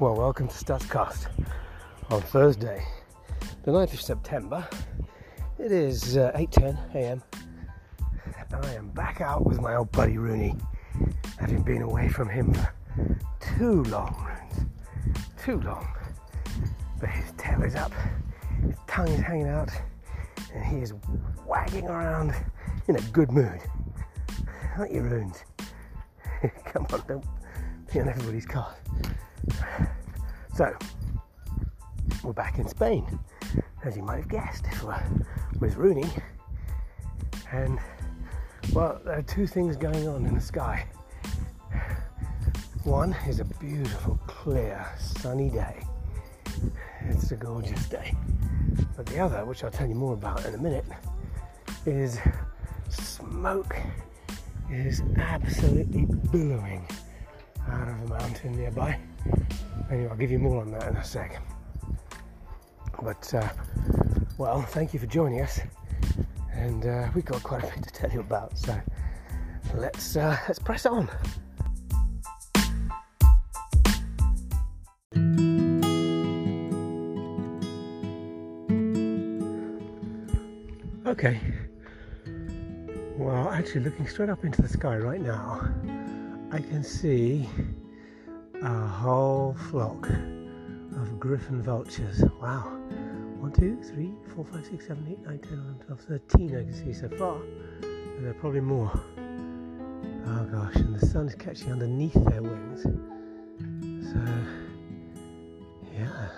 Well, welcome to Studscast on Thursday, the 9th of September. It is uh, 8.10 a.m. and I am back out with my old buddy Rooney, having been away from him for too long, too long. But his tail is up, his tongue is hanging out, and he is wagging around in a good mood. Aren't you, Runes? Come on, don't be on everybody's car. So, we're back in Spain, as you might have guessed, with Rooney. And, well, there are two things going on in the sky. One is a beautiful, clear, sunny day. It's a gorgeous day. But the other, which I'll tell you more about in a minute, is smoke is absolutely billowing out of a mountain nearby. Anyway, I'll give you more on that in a sec. But, uh, well, thank you for joining us. And uh, we've got quite a bit to tell you about, so let's, uh, let's press on. Okay. Well, actually, looking straight up into the sky right now, I can see a whole flock of griffon vultures. Wow. 1, 2, 3, 4, 5, 6, 7, 8, 9, 10, 11, 12, 13 I can see so far. And there are probably more. Oh gosh, and the sun is catching underneath their wings. So, yeah.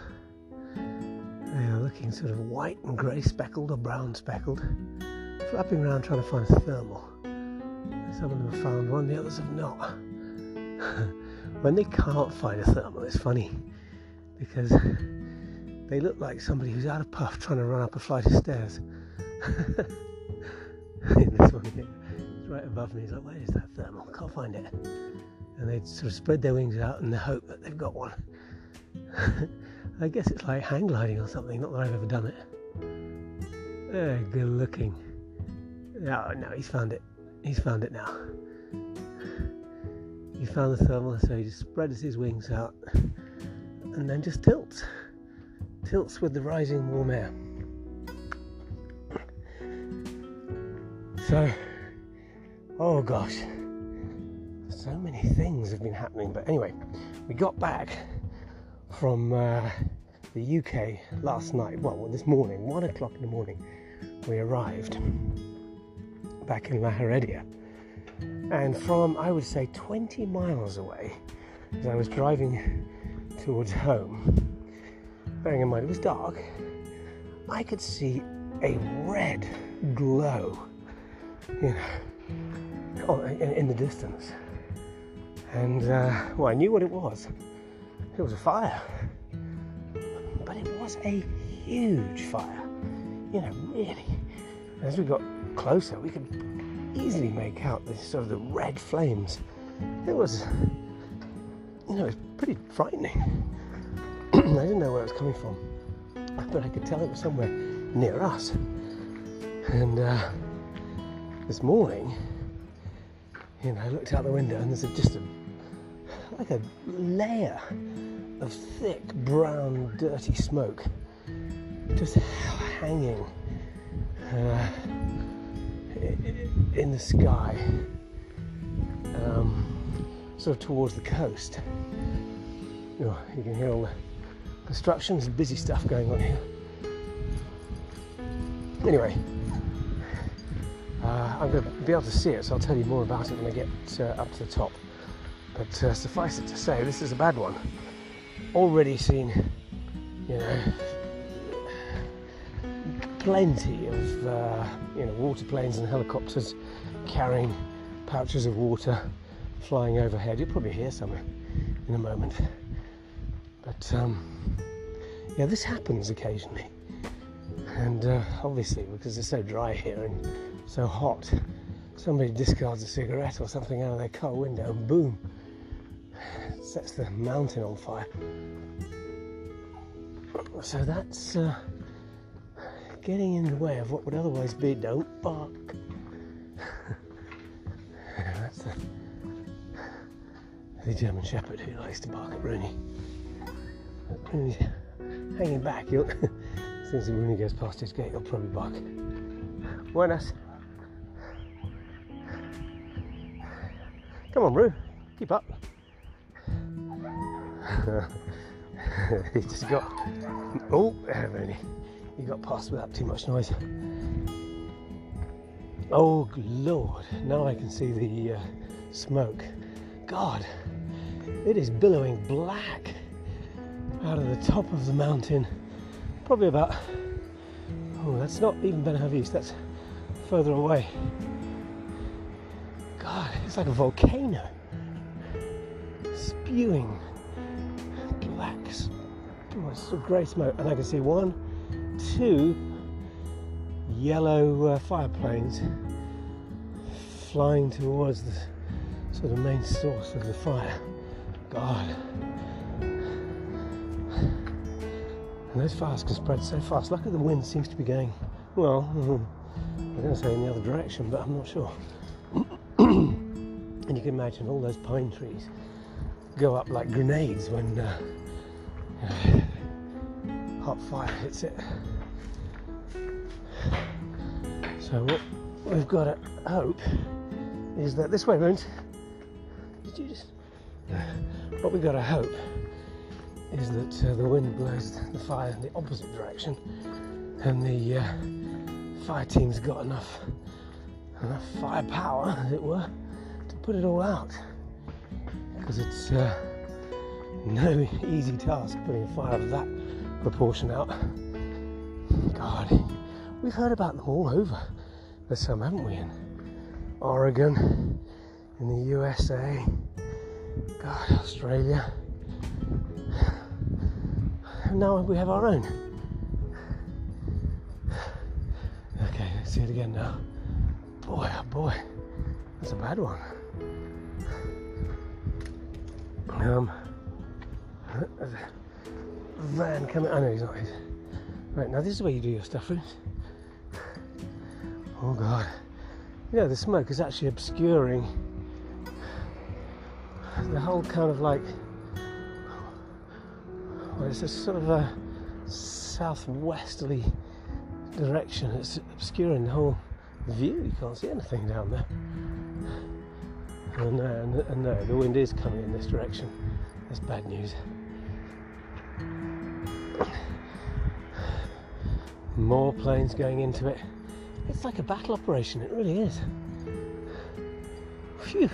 They are looking sort of white and grey speckled or brown speckled, flapping around trying to find a thermal. Some of them have found one, the others have not. When they can't find a thermal, it's funny because they look like somebody who's out of puff trying to run up a flight of stairs. this one here, it's right above me. He's like, "Where is that thermal? Can't find it." And they sort of spread their wings out in the hope that they've got one. I guess it's like hang gliding or something. Not that I've ever done it. Eh, good looking. Oh no, he's found it. He's found it now. He found the thermal, so he just spreads his wings out and then just tilts. Tilts with the rising warm air. So, oh gosh, so many things have been happening. But anyway, we got back from uh, the UK last night. Well, this morning, one o'clock in the morning, we arrived back in La Heredia and from, I would say, 20 miles away, as I was driving towards home, bearing in mind it was dark, I could see a red glow, you know, in, in the distance. And, uh, well, I knew what it was. It was a fire. But it was a huge fire. You know, really. As we got closer, we could easily make out the sort of the red flames. It was, you know, it was pretty frightening. I didn't know where it was coming from, but I could tell it was somewhere near us. And uh, this morning, you know, I looked out the window and there's a, just a like a layer of thick brown dirty smoke just hanging. Uh, in the sky, um, sort of towards the coast. You, you can hear all the construction, there's busy stuff going on here. Anyway, uh, I'm going to be able to see it, so I'll tell you more about it when I get uh, up to the top. But uh, suffice it to say, this is a bad one. Already seen, you know, plenty of uh, you know water planes and helicopters carrying pouches of water flying overhead. You'll probably hear some in a moment. But um, yeah, this happens occasionally, and uh, obviously because it's so dry here and so hot, somebody discards a cigarette or something out of their car window, and boom, sets the mountain on fire. So that's. Uh, getting in the way of what would otherwise be don't bark. That's the, the German Shepherd who likes to bark at Rooney. he's hanging back, he'll, as soon as he goes past his gate, he'll probably bark. Buenas. Come on, Roo, keep up. he just got. Oh, only he got past without too much noise. Oh Lord! Now I can see the uh, smoke. God, it is billowing black out of the top of the mountain. Probably about. Oh, that's not even Benahavís. That's further away. God, it's like a volcano spewing black, oh, grey smoke, and I can see one, two yellow uh, fire planes flying towards the sort of main source of the fire. God. And those fires can spread so fast. Luckily, the wind seems to be going, well, I'm going to say in the other direction, but I'm not sure. and you can imagine all those pine trees go up like grenades when uh, hot fire hits it. So what we've got to hope is that this way, Runes. Did you just? What we've got to hope is that uh, the wind blows the fire in the opposite direction, and the uh, fire team's got enough enough firepower, as it were, to put it all out. Because it's uh, no easy task putting a fire of that proportion out. God, we've heard about them all over. There's some, haven't we? In Oregon, in the USA, God, Australia. Now we have our own. Okay, let's see it again now. Boy, oh boy, that's a bad one. Um, van coming. I know he's not. His. Right now, this is where you do your stuff, Ruth. Oh God. Yeah, the smoke is actually obscuring the whole kind of like. Well, it's a sort of a southwesterly direction. It's obscuring the whole view. You can't see anything down there. And, uh, and, and no, the wind is coming in this direction. That's bad news. More planes going into it. It's like a battle operation, it really is. Phew.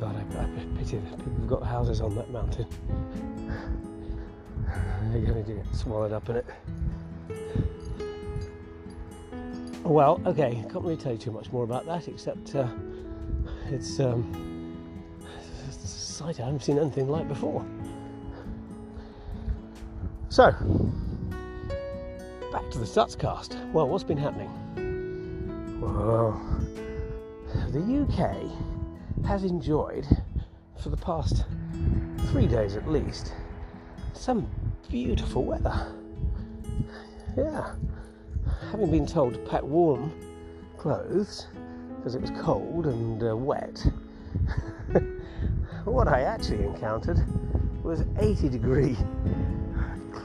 God, I, I pity the people who've got houses on that mountain. They're going to get swallowed up in it. Well, okay, can't really tell you too much more about that, except uh, it's, um, it's a sight I haven't seen anything like before. So, back to the Stutzcast. Well, what's been happening? Well, the UK has enjoyed, for the past three days at least, some beautiful weather. Yeah. Having been told to pack warm clothes because it was cold and uh, wet, what I actually encountered was 80 degree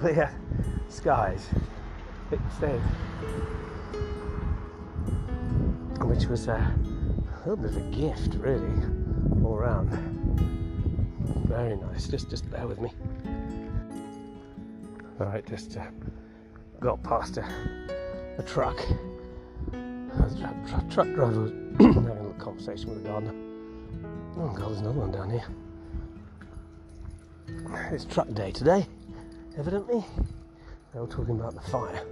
clear skies, stayed, which was a little bit of a gift, really, all around. Very nice. Just, just bear with me. All right, just uh, got past a, a truck. A truck, truck, truck driver was having a little conversation with the gardener. Oh God, there's another one down here. It's truck day today evidently. They were talking about the fire.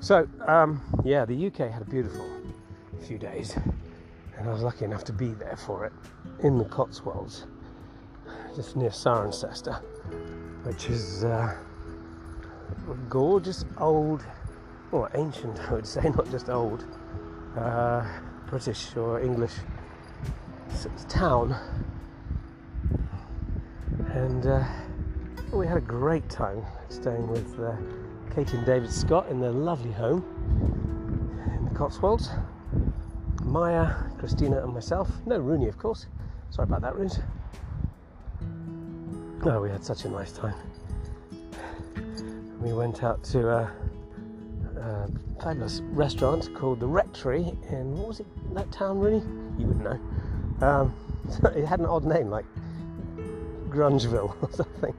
So, um, yeah, the UK had a beautiful few days, and I was lucky enough to be there for it in the Cotswolds, just near Cirencester, which is uh, a gorgeous old, or ancient, I would say, not just old, uh, British or English town and uh, we had a great time staying with uh, Katie and David Scott in their lovely home in the Cotswolds. Maya, Christina, and myself. No Rooney, of course. Sorry about that, Roos. Oh, we had such a nice time. We went out to a, a fabulous restaurant called the Rectory in what was it? That town, Rooney? You wouldn't know. Um, it had an odd name, like Grungeville or something.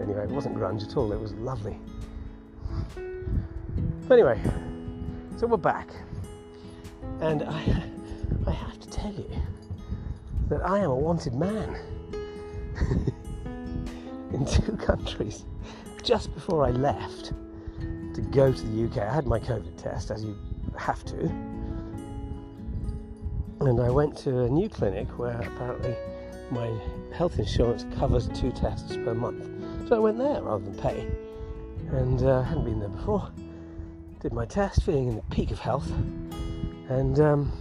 Anyway, it wasn't grunge at all. It was lovely. Anyway, so we're back, and I, I have to tell you that I am a wanted man in two countries. Just before I left to go to the UK, I had my COVID test, as you have to, and I went to a new clinic where apparently my health insurance covers two tests per month. So I went there rather than pay, and uh, hadn't been there before. Did my test, feeling in the peak of health, and um,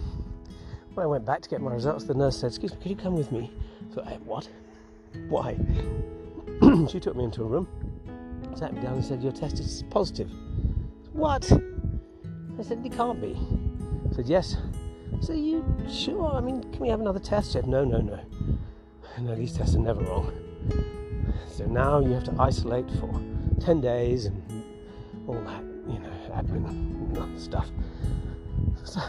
when I went back to get my results, the nurse said, Excuse me, could you come with me? I, What? Why? she took me into a room, sat me down, and said, Your test is positive. What? I said, It can't be. I said, Yes. So you sure? I mean, can we have another test? She said, No, no, no. No, these tests are never wrong. So now you have to isolate for 10 days and all that, you know, admin stuff. So,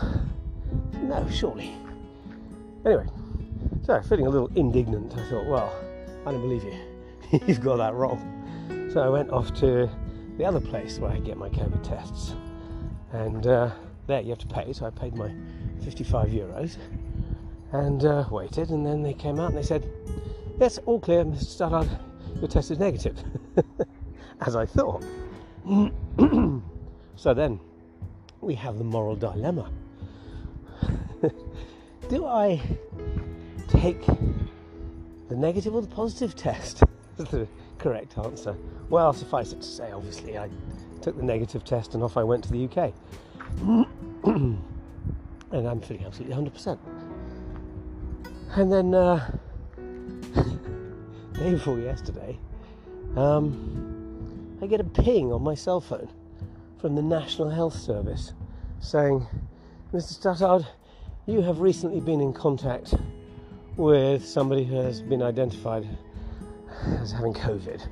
no, surely. Anyway, so feeling a little indignant, I thought, well, I don't believe you. You've got that wrong. So I went off to the other place where I get my COVID tests. And uh, there you have to pay, so I paid my 55 euros and uh, waited. And then they came out and they said, Yes, all clear, Mr. Studdard, your test is negative. As I thought. so then we have the moral dilemma. Do I take the negative or the positive test? the correct answer. Well, suffice it to say, obviously, I took the negative test and off I went to the UK. and I'm feeling absolutely 100%. And then, uh, day before yesterday, um, I get a ping on my cell phone from the National Health Service saying, Mr. Stuttard, you have recently been in contact with somebody who has been identified as having COVID.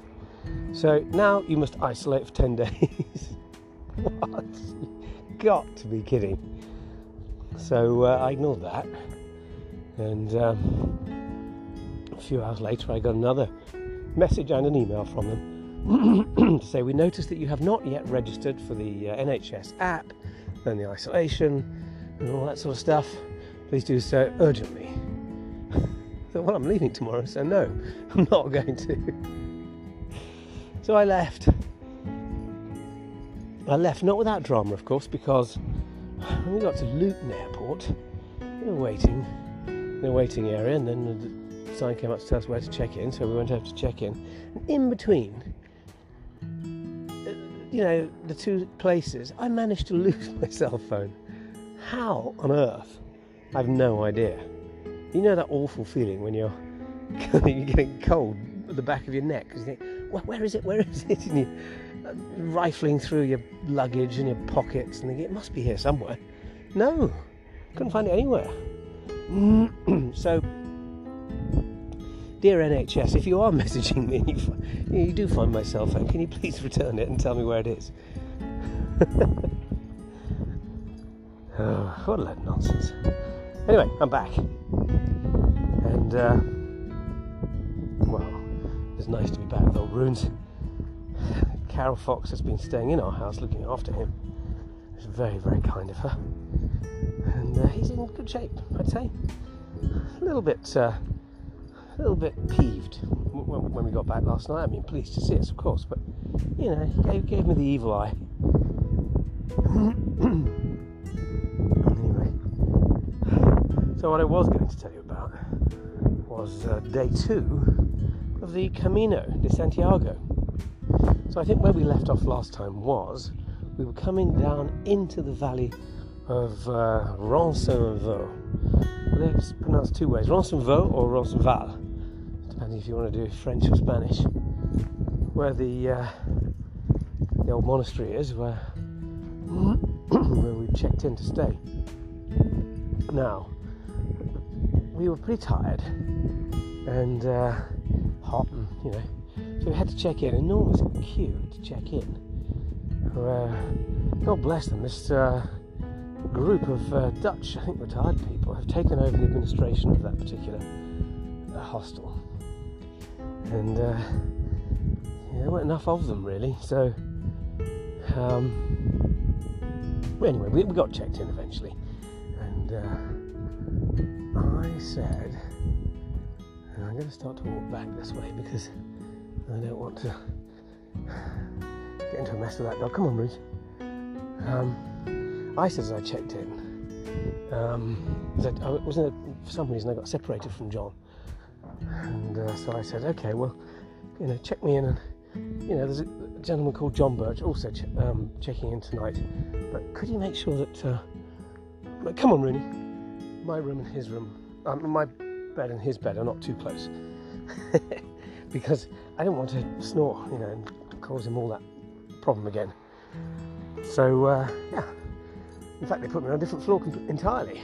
So now you must isolate for 10 days. what? Got to be kidding. So uh, I ignored that. And um, a few hours later, I got another message and an email from them to say, We noticed that you have not yet registered for the uh, NHS app and the isolation and all that sort of stuff. Please do so urgently. so, well, I'm leaving tomorrow, so no, I'm not going to. so I left. I left not without drama, of course, because when we got to Luton Airport, we were waiting a waiting area, and then the sign came up to tell us where to check in, so we went over to check in. And in between, uh, you know, the two places, I managed to lose my cell phone. How on earth? I have no idea. You know that awful feeling when you're, you're getting cold at the back of your neck because you think, well, where is it? Where is it? And you're uh, rifling through your luggage and your pockets and thinking, it must be here somewhere. No, couldn't find it anywhere. so, dear NHS, if you are messaging me you, you do find my cell phone, can you please return it and tell me where it is? oh, what a load of nonsense. Anyway, I'm back. And, uh, well, it's nice to be back with old Runes. Carol Fox has been staying in our house looking after him. Very, very kind of her. And uh, he's in good shape, I'd say. A little bit, uh, a little bit peeved when we got back last night. I mean, pleased to see us, of course, but you know, gave, gave me the evil eye. anyway, So, what I was going to tell you about was uh, day two of the Camino de Santiago. So, I think where we left off last time was we were coming down into the valley of uh, Roncesvalles. It's pronounced two ways Roncesvalles or Roncesvalles, depending if you want to do French or Spanish. Where the, uh, the old monastery is, where, where we checked in to stay. Now, we were pretty tired and uh, hot, and you know, so we had to check in. Enormous queue to check in. God bless them. This uh, group of uh, Dutch, I think, retired people have taken over the administration of that particular uh, hostel, and yeah, there weren't enough of them really. So, um, anyway, we, we, got checked in eventually, and uh, I said, and I'm going to start to walk back this way because I don't want to get into a mess with that dog. Come on, Bruce. Um, I said as I checked in, um, that I wasn't for some reason I got separated from John, and uh, so I said, okay, well, you know, check me in, and you know, there's a gentleman called John Birch also ch- um, checking in tonight, but could you make sure that, uh, come on, Rooney, my room and his room, um, my bed and his bed are not too close, because I don't want to snore, you know, and cause him all that problem again. So, uh, yeah. In fact, they put me on a different floor entirely.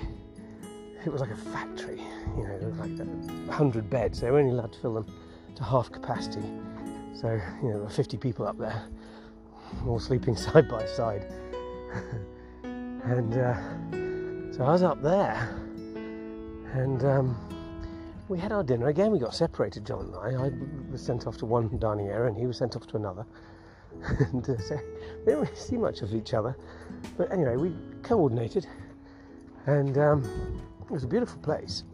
It was like a factory, you know, like 100 beds. They were only allowed to fill them to half capacity. So, you know, there were 50 people up there, all sleeping side by side. and uh, so I was up there, and um, we had our dinner. Again, we got separated, John and I. I was sent off to one dining area, and he was sent off to another. And uh, so we didn't really see much of each other. But anyway, we coordinated, and um, it was a beautiful place.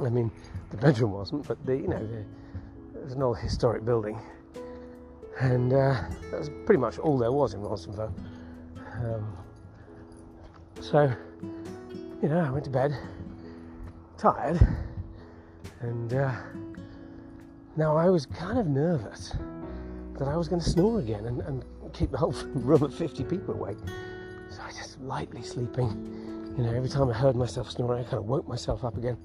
I mean, the bedroom wasn't, but the you know, the, it was an old historic building, and uh, that was pretty much all there was in Rossendale. Um, so, you know, I went to bed, tired, and uh, now I was kind of nervous that I was going to snore again and, and keep the whole room of 50 people awake. So I just lightly sleeping. You know, every time I heard myself snoring, I kind of woke myself up again.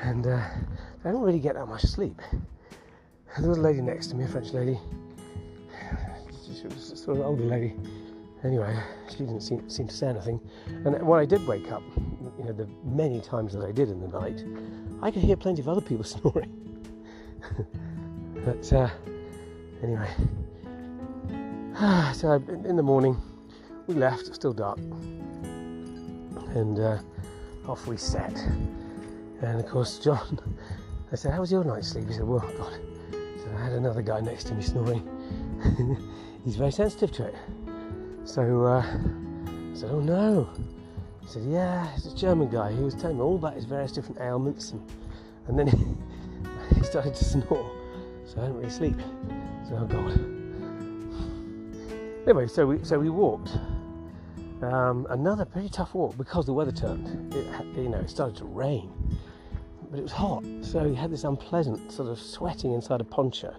And uh, I don't really get that much sleep. And there was a lady next to me, a French lady. She was sort of an older lady. Anyway, she didn't seem, seem to say anything. And when I did wake up, you know, the many times that I did in the night, I could hear plenty of other people snoring. but uh, Anyway, so in the morning we left, still dark, and uh, off we set. And of course, John, I said, How was your night's sleep? He said, Well, God, said, I had another guy next to me snoring. He's very sensitive to it. So uh, I said, Oh no. He said, Yeah, it's a German guy. He was telling me all about his various different ailments, and, and then he, he started to snore, so I didn't really sleep. Oh God. Anyway, so we so we walked. Um, another pretty tough walk because the weather turned. It, you know, it started to rain, but it was hot, so you had this unpleasant sort of sweating inside a poncho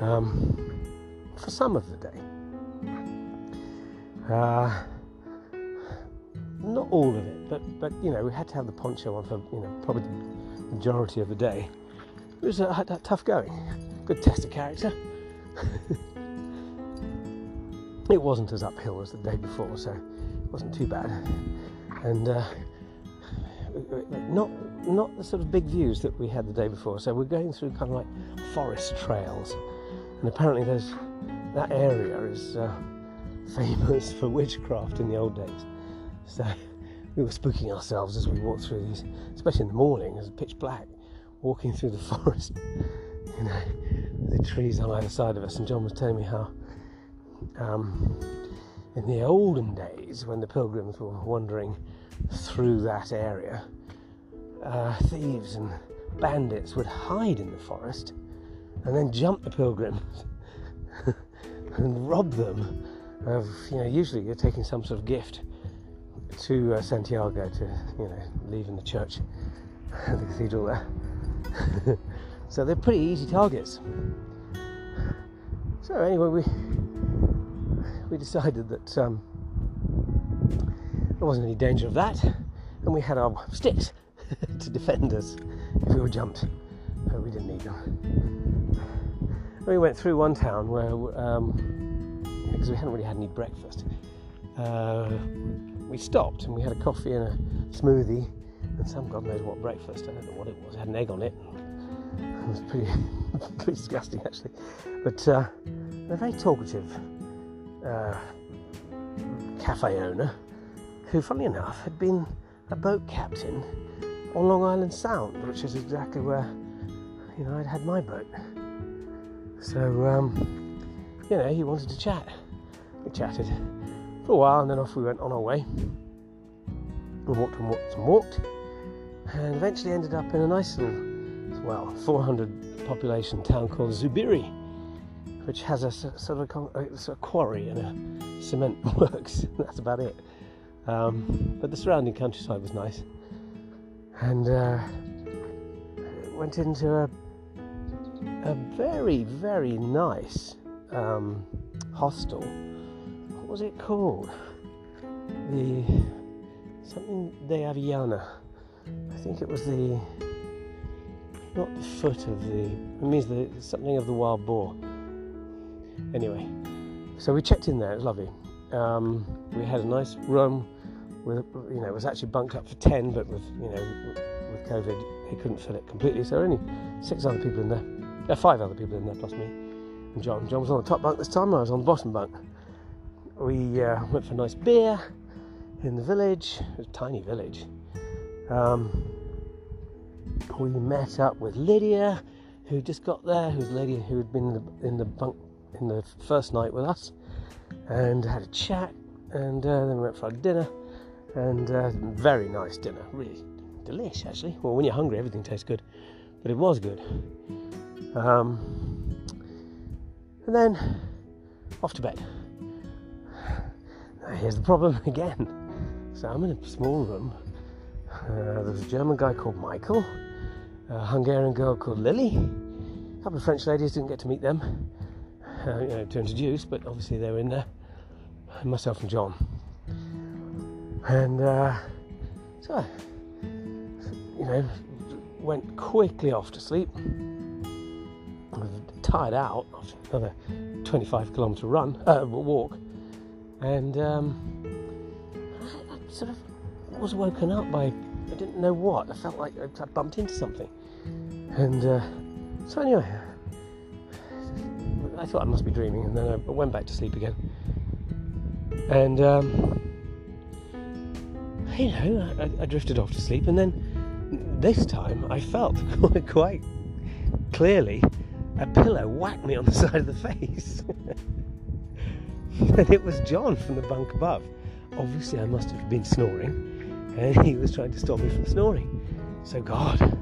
um, for some of the day. Uh, not all of it, but but you know, we had to have the poncho on for you know probably the majority of the day. It was a, a tough going. Good test of character it wasn't as uphill as the day before, so it wasn't too bad. And uh, not not the sort of big views that we had the day before. So we're going through kind of like forest trails, and apparently there's that area is uh, famous for witchcraft in the old days. So we were spooking ourselves as we walked through these, especially in the morning, as pitch black, walking through the forest. You know, the trees on either side of us, and John was telling me how um, in the olden days, when the pilgrims were wandering through that area, uh, thieves and bandits would hide in the forest and then jump the pilgrims and rob them of, you know, usually you're taking some sort of gift to uh, Santiago to, you know, leaving the church, the cathedral there. So they're pretty easy targets. So anyway, we we decided that um, there wasn't any danger of that, and we had our sticks to defend us if we were jumped, but we didn't need them. And we went through one town where, um, because we hadn't really had any breakfast, uh, we stopped and we had a coffee and a smoothie and some God knows what breakfast. I don't know what it was. It had an egg on it. It was pretty, pretty disgusting actually. But uh, a very talkative uh, cafe owner who, funny enough, had been a boat captain on Long Island Sound, which is exactly where you know I'd had my boat. So um, you know he wanted to chat. We chatted for a while, and then off we went on our way. We walked and walked and walked, and eventually ended up in a nice little, well, 400 population town called Zubiri, which has a sort of a, quarry and a cement works. That's about it. Um, but the surrounding countryside was nice, and uh, went into a a very very nice um, hostel. What was it called? The something de Aviana. I think it was the not the foot of the. It means the something of the wild boar. Anyway, so we checked in there. It was lovely. Um, we had a nice room with, you know, it was actually bunked up for 10, but with, you know, with COVID, he couldn't fill it completely. So only six other people in there. There uh, five other people in there, plus me and John. John was on the top bunk this time, I was on the bottom bunk. We uh, went for a nice beer in the village. It was a tiny village. Um, we met up with Lydia, who just got there, who's Lydia who had been in the, in the bunk in the first night with us, and had a chat, and uh, then we went for our dinner, and uh, very nice dinner, really delish actually. Well, when you're hungry, everything tastes good, but it was good. Um, and then off to bed. Now, here's the problem again. So I'm in a small room. Uh, there's a German guy called Michael, a Hungarian girl called Lily, a couple of French ladies. Didn't get to meet them, uh, you know, to introduce, but obviously they were in there. And myself and John. And uh, so, you know, went quickly off to sleep. Tired out after another 25 kilometre run, uh, walk, and um, I, I, sort of was woken up by I didn't know what. I felt like I bumped into something, and uh, so anyway, I thought I must be dreaming, and then I went back to sleep again, and. Um, you know, I, I drifted off to sleep, and then this time I felt quite clearly a pillow whacked me on the side of the face. and it was John from the bunk above. Obviously, I must have been snoring, and he was trying to stop me from snoring. So, God.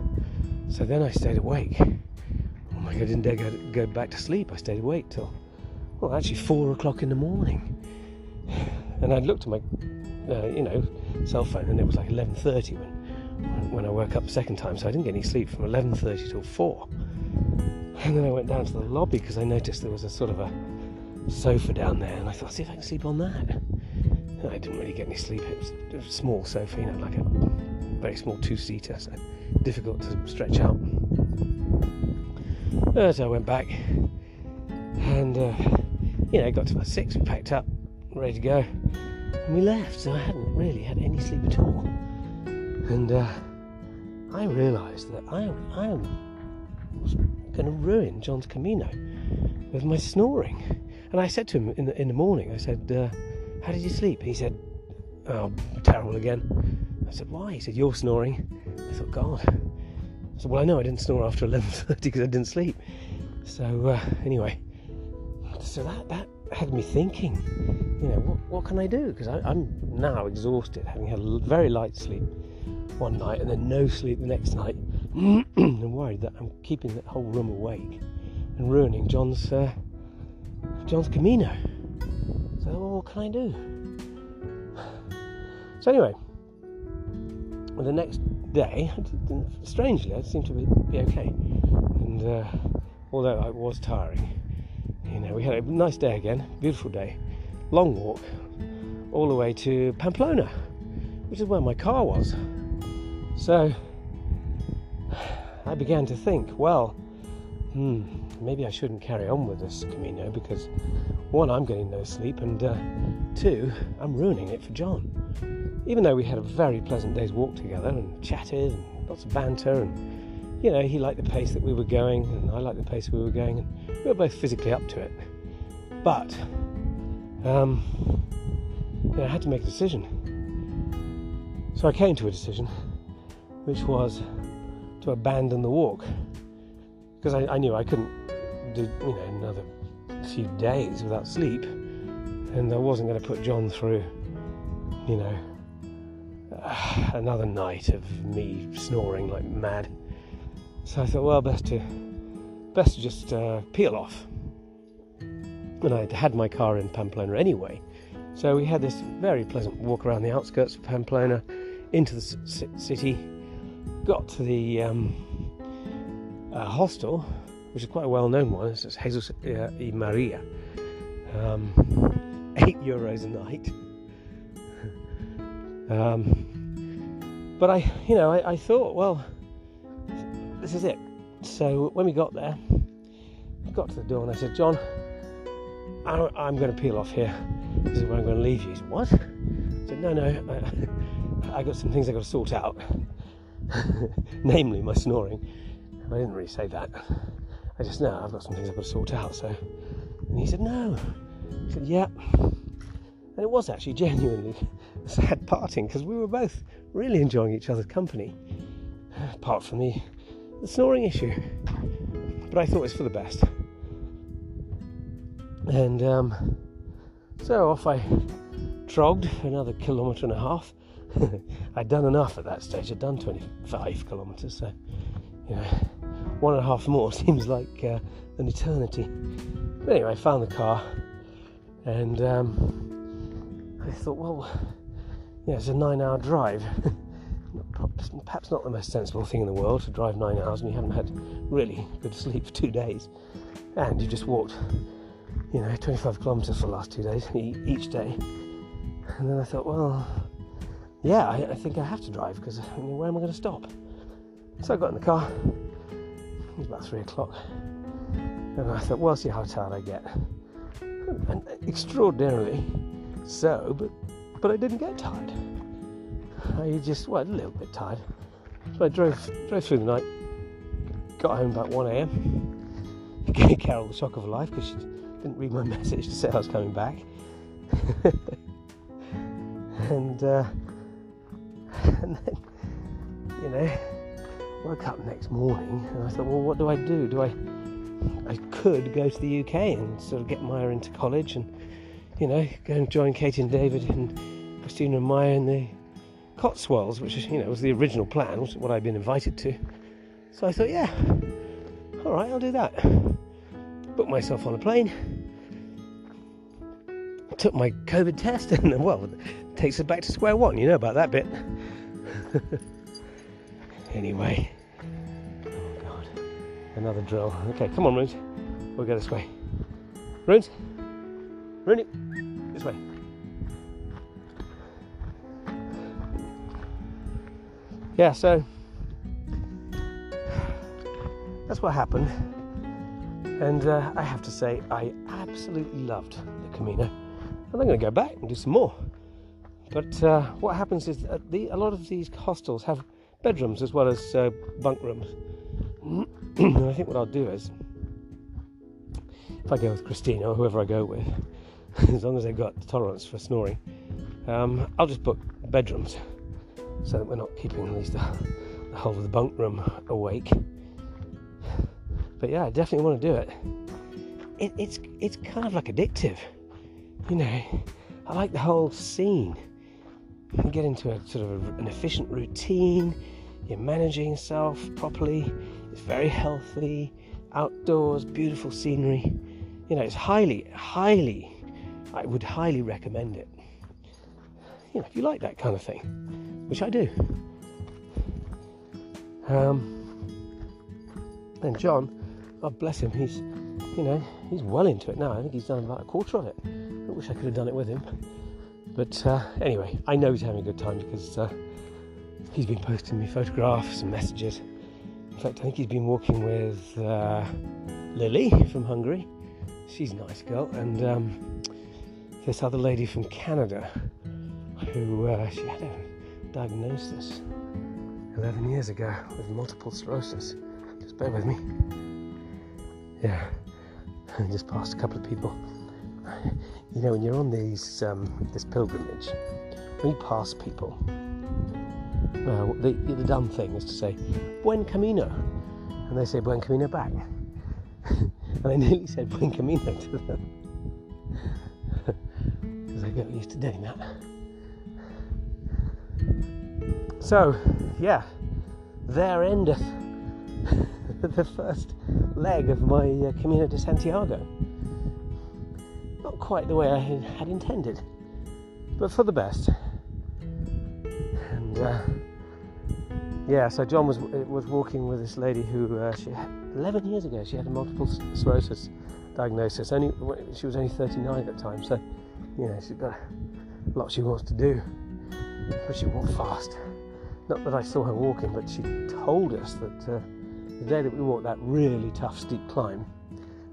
So then I stayed awake. Oh my God, I didn't dare go, go back to sleep. I stayed awake till, well, actually, four o'clock in the morning. And I looked at my uh, you know, cell phone, and it was like 11:30 when when I woke up the second time. So I didn't get any sleep from 11:30 till four. And then I went down to the lobby because I noticed there was a sort of a sofa down there, and I thought, see if I can sleep on that. I didn't really get any sleep. It was, a small sofa, you know, like a very small two-seater, so difficult to stretch out. So I went back, and uh, you know, got to about six. We packed up, ready to go and we left. So I hadn't really had any sleep at all. And uh, I realised that I, I was going to ruin John's Camino with my snoring. And I said to him in the, in the morning, I said, uh, How did you sleep? He said, Oh, terrible again. I said, Why? He said, You're snoring. I thought, God. I said, Well, I know I didn't snore after 11.30 because I didn't sleep. So, uh, anyway, so that, that had me thinking, you know, what, what can I do? Because I'm now exhausted, having had a very light sleep one night and then no sleep the next night. I'm worried that I'm keeping that whole room awake and ruining John's uh, John's Camino. So, what can I do? So anyway, the next day, strangely, I seemed to be, be okay, and uh, although it was tiring, you know, we had a nice day again, beautiful day, long walk, all the way to Pamplona, which is where my car was. So I began to think, well, hmm, maybe I shouldn't carry on with this Camino because one, I'm getting no sleep, and uh, two, I'm ruining it for John. Even though we had a very pleasant day's walk together and chatted and lots of banter, and you know, he liked the pace that we were going, and I liked the pace we were going, and we were both physically up to it. But um, you know, I had to make a decision. So I came to a decision, which was to abandon the walk because I, I, knew I couldn't do you know another few days without sleep, and I wasn't going to put John through you know another night of me snoring like mad. So I thought, well, best to best to just uh, peel off. And I had my car in Pamplona anyway, so we had this very pleasant walk around the outskirts of Pamplona into the c- city. Got to the um, uh, hostel, which is quite a well-known one. It's Jesus y Maria. Um, eight euros a night. um, but I, you know, I, I thought, well, this is it. So when we got there, I got to the door and I said, John, I'm going to peel off here. This is where I'm going to leave you. He said, What? I said, No, no, I, I got some things i got to sort out. Namely, my snoring. I didn't really say that. I just know I've got some things I've got to sort out. So, and he said, No. He said, Yeah. And it was actually genuinely a sad parting because we were both really enjoying each other's company, apart from the, the snoring issue. But I thought it was for the best. And um, so off I trogged another kilometre and a half. I'd done enough at that stage, I'd done 25 kilometres, so you know, one and a half more seems like uh, an eternity. But anyway, I found the car and um, I thought, well, yeah, it's a nine hour drive. Perhaps not the most sensible thing in the world to drive nine hours and you haven't had really good sleep for two days and you just walked you know, 25 kilometres for the last two days, each day. And then I thought, well, yeah, I, I think I have to drive because I mean, where am I going to stop? So I got in the car. It about three o'clock. And I thought, well, see how tired I get. And extraordinarily so, but, but I didn't get tired. I just, well, a little bit tired. So I drove, drove through the night, got home about 1 a.m. Gave Carol the shock of her life because she didn't read my message to say I was coming back. and, uh, and then, you know, woke up next morning and I thought, well, what do I do? Do I? I could go to the UK and sort of get Maya into college and, you know, go and join Katie and David and Christina and Maya in the Cotswolds, which you know, was the original plan, was what I'd been invited to. So I thought, yeah, all right, I'll do that booked myself on a plane, took my COVID test, and well, takes us back to square one. You know about that bit. anyway, oh god, another drill. Okay, come on, Runes. We'll go this way. Runes, Rooney, this way. Yeah, so that's what happened. And uh, I have to say, I absolutely loved the Camino. And I'm going to go back and do some more. But uh, what happens is the, a lot of these hostels have bedrooms as well as uh, bunk rooms. I think what I'll do is, if I go with Christina or whoever I go with, as long as they've got tolerance for snoring, um, I'll just book bedrooms so that we're not keeping at least the, the whole of the bunk room awake. But yeah, I definitely want to do it. it. It's it's kind of like addictive, you know. I like the whole scene. You get into a sort of a, an efficient routine. You're managing yourself properly. It's very healthy, outdoors, beautiful scenery. You know, it's highly, highly. I would highly recommend it. You know, if you like that kind of thing, which I do. Um, and John God bless him, he's, you know, he's well into it now. I think he's done about a quarter of it. I wish I could have done it with him. But uh, anyway, I know he's having a good time because uh, he's been posting me photographs and messages. In fact, I think he's been walking with uh, Lily from Hungary. she's a nice girl, and um, this other lady from Canada who uh, she had a diagnosis 11 years ago with multiple sclerosis. Just bear with me. Yeah, I just passed a couple of people. You know, when you're on these um, this pilgrimage, you pass people, uh, the, the dumb thing is to say "Buen camino," and they say "Buen camino" back, and I nearly said "Buen camino" to them because I got used to doing that. So, yeah, there endeth the first leg of my uh, Camino de Santiago. Quite the way I had intended, but for the best. And uh, yeah, so John was was walking with this lady who uh, she had 11 years ago she had a multiple sclerosis diagnosis. Only she was only 39 at the time, so you know she's got a lot she wants to do, but she walked fast. Not that I saw her walking, but she told us that uh, the day that we walked that really tough steep climb,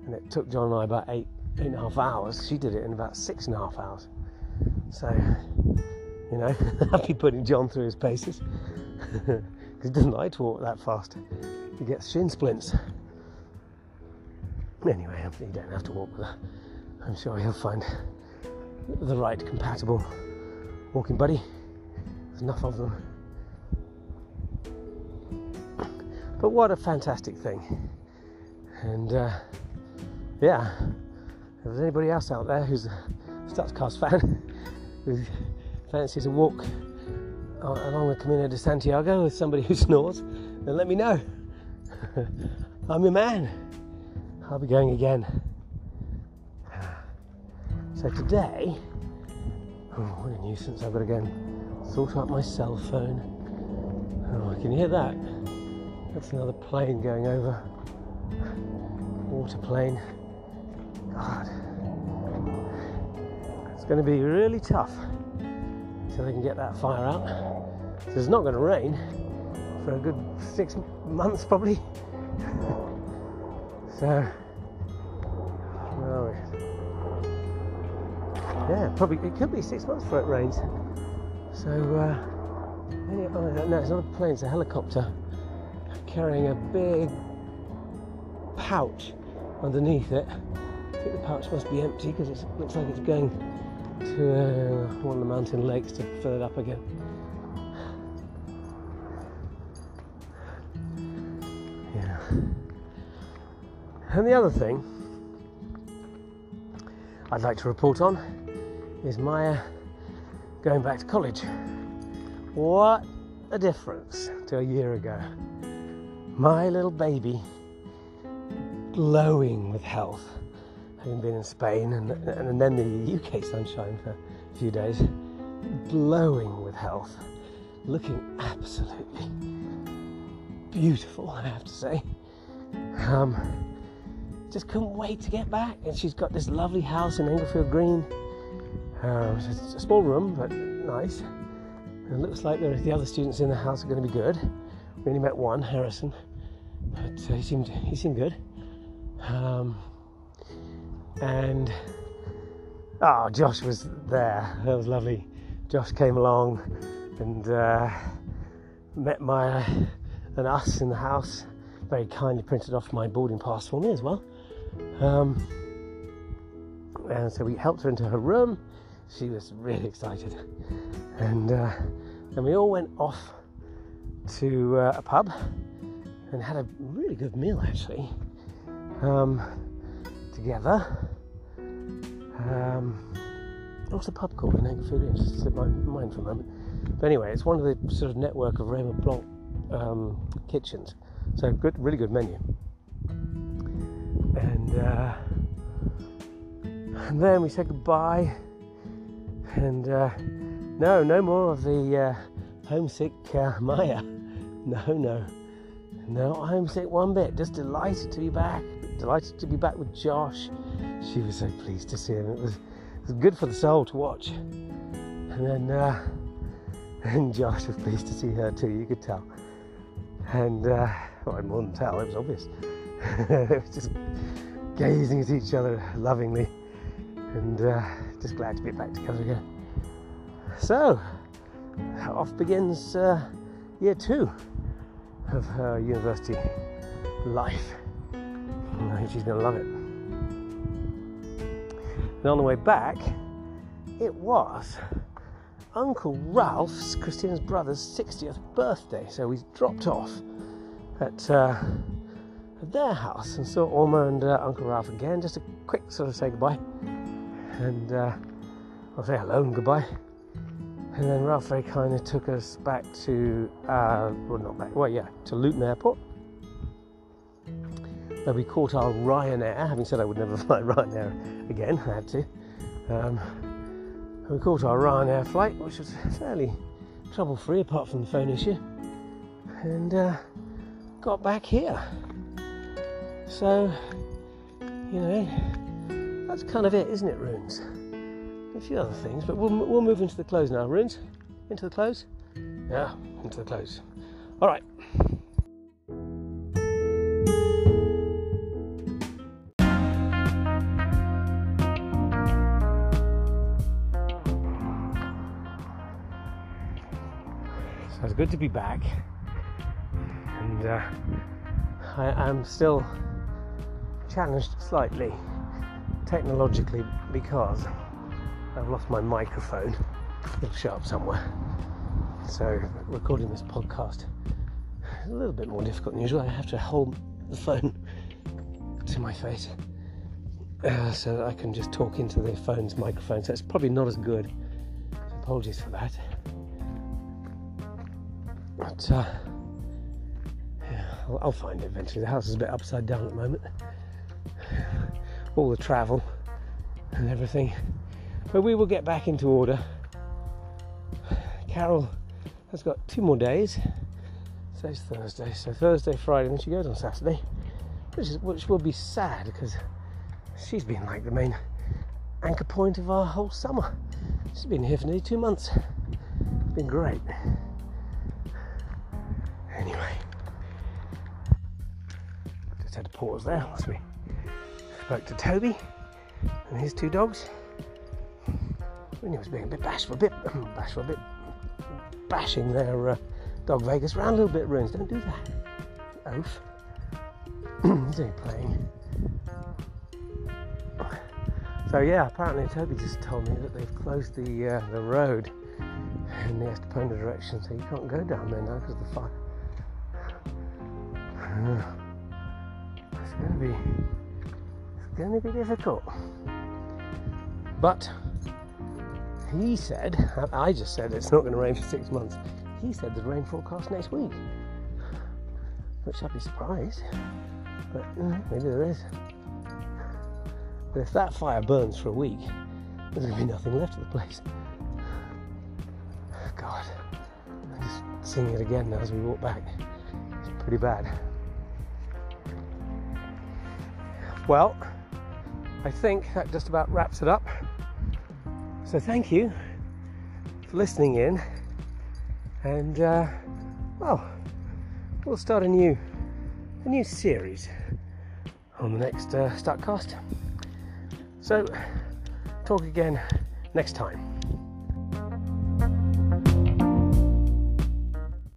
and it took John and I about eight, eight and a half hours, she did it in about six and a half hours. So, you know, be putting John through his paces because he doesn't like to walk that fast. He gets shin splints. Anyway, you don't have to walk with her. I'm sure he'll find the right compatible walking buddy. There's enough of them. But what a fantastic thing. And uh, yeah, if there's anybody else out there who's a Stadscast fan who fancies a walk along the Camino de Santiago with somebody who snores, then let me know. I'm your man. I'll be going again. So today, oh, what a nuisance! I've got to go and sort out my cell phone. Oh, I can hear that. That's another plane going over. Water plane. It's going to be really tough until they can get that fire out. So it's not going to rain for a good six months probably. so, yeah, probably it could be six months before it rains. So, uh, oh, no, it's not a plane, it's a helicopter carrying a big pouch underneath it. Think the pouch must be empty because it looks like it's going to uh, one of the mountain lakes to fill it up again. Yeah. And the other thing I'd like to report on is Maya going back to college. What a difference to a year ago my little baby glowing with health, having been in Spain and, and then the UK sunshine for a few days, glowing with health, looking absolutely beautiful, I have to say. Um, just couldn't wait to get back. And she's got this lovely house in Englefield Green. Um, it's a small room, but nice. And it looks like the other students in the house are going to be good. We only met one, Harrison, but uh, he seemed he seemed good. Um, and oh, Josh was there. That was lovely. Josh came along and uh, met Maya and us in the house. Very kindly printed off my boarding pass for me as well. Um, and so we helped her into her room. She was really excited, and uh, then we all went off to uh, a pub and had a really good meal actually um, together. Um, what's the pub called in Englefield? Just slipped my mind for a moment. But anyway, it's one of the sort of network of Raymond Blanc um, kitchens. So good, really good menu. And uh, and then we said goodbye. And uh, no, no more of the uh, homesick uh, Maya. No, no. No, I'm one bit. Just delighted to be back. Delighted to be back with Josh. She was so pleased to see him. It was, it was good for the soul to watch. And then, uh, and Josh was pleased to see her too. You could tell. And uh, well, more than tell. It was obvious. it was just gazing at each other lovingly, and uh, just glad to be back together again. So, off begins uh, year two of her university life. And she's going to love it. And on the way back, it was Uncle Ralph's, Christina's brother's 60th birthday. So we dropped off at, uh, their house and saw Orma and uh, Uncle Ralph again. Just a quick sort of say goodbye. And uh, I'll say hello and goodbye. And then Ralph very kindly took us back to, uh, well, not back, well, yeah, to Luton Airport. Where we caught our Ryanair, having said I would never fly Ryanair again, I had to. Um, we caught our Ryanair flight, which was fairly trouble free apart from the phone issue, and uh, got back here. So, you know, that's kind of it, isn't it, Runes? A few other things, but we'll, we'll move into the close now. Runes, into the close? Yeah, into the close. All right. So it's good to be back, and uh, I am still challenged slightly technologically because I've lost my microphone. It'll show up somewhere. So recording this podcast is a little bit more difficult than usual. I have to hold the phone to my face uh, so that I can just talk into the phone's microphone. So it's probably not as good. So apologies for that. But uh, yeah, I'll, I'll find it eventually. The house is a bit upside down at the moment. All the travel and everything. But we will get back into order. Carol has got two more days. So it's Thursday. So Thursday, Friday, and then she goes on Saturday, which is which will be sad because she's been like the main anchor point of our whole summer. She's been here for nearly two months. It's been great. Anyway, just had to pause there whilst we spoke to Toby and his two dogs. When he was being a bit bashful, a bit bashful, a bit bashing their uh, dog Vegas around a little bit. Runes, don't do that. Oaf. He's only playing. So yeah, apparently Toby just told me that they've closed the uh, the road in the Estepona direction, so you can't go down there now because the fire. it's to be it's going to be difficult. But he said, I just said it's not going to rain for six months. He said there's rain forecast next week, which I'd be surprised. But maybe there is. But if that fire burns for a week, there's going to be nothing left of the place. God, I'm just seeing it again now as we walk back. It's pretty bad. Well, I think that just about wraps it up. So thank you for listening in, and uh, well, we'll start a new a new series on the next uh, Startcast. So talk again next time.